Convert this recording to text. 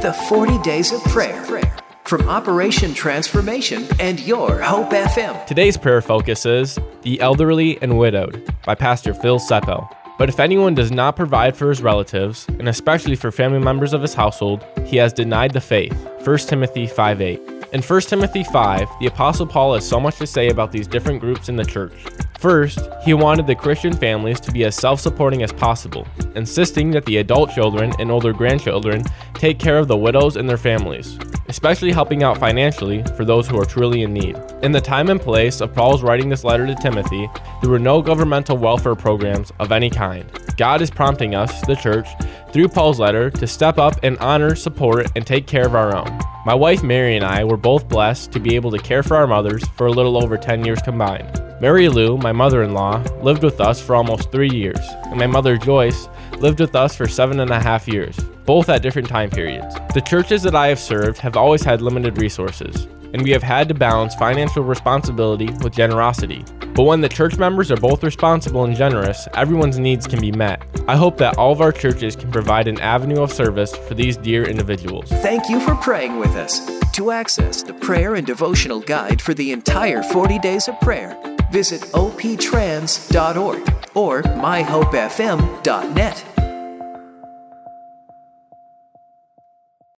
the 40 Days of Prayer. From Operation Transformation and your Hope FM. Today's prayer focus is The Elderly and Widowed by Pastor Phil Seppo. But if anyone does not provide for his relatives, and especially for family members of his household, he has denied the faith. 1 Timothy 5 8. In 1 Timothy 5, the Apostle Paul has so much to say about these different groups in the church. First, he wanted the Christian families to be as self supporting as possible, insisting that the adult children and older grandchildren take care of the widows and their families, especially helping out financially for those who are truly in need. In the time and place of Paul's writing this letter to Timothy, there were no governmental welfare programs of any kind. God is prompting us, the church, through Paul's letter to step up and honor, support, and take care of our own. My wife Mary and I were both blessed to be able to care for our mothers for a little over 10 years combined. Mary Lou, my mother in law, lived with us for almost three years, and my mother Joyce lived with us for seven and a half years, both at different time periods. The churches that I have served have always had limited resources, and we have had to balance financial responsibility with generosity. But when the church members are both responsible and generous, everyone's needs can be met. I hope that all of our churches can provide an avenue of service for these dear individuals. Thank you for praying with us. To access the prayer and devotional guide for the entire 40 days of prayer, visit optrans.org or myhopefm.net.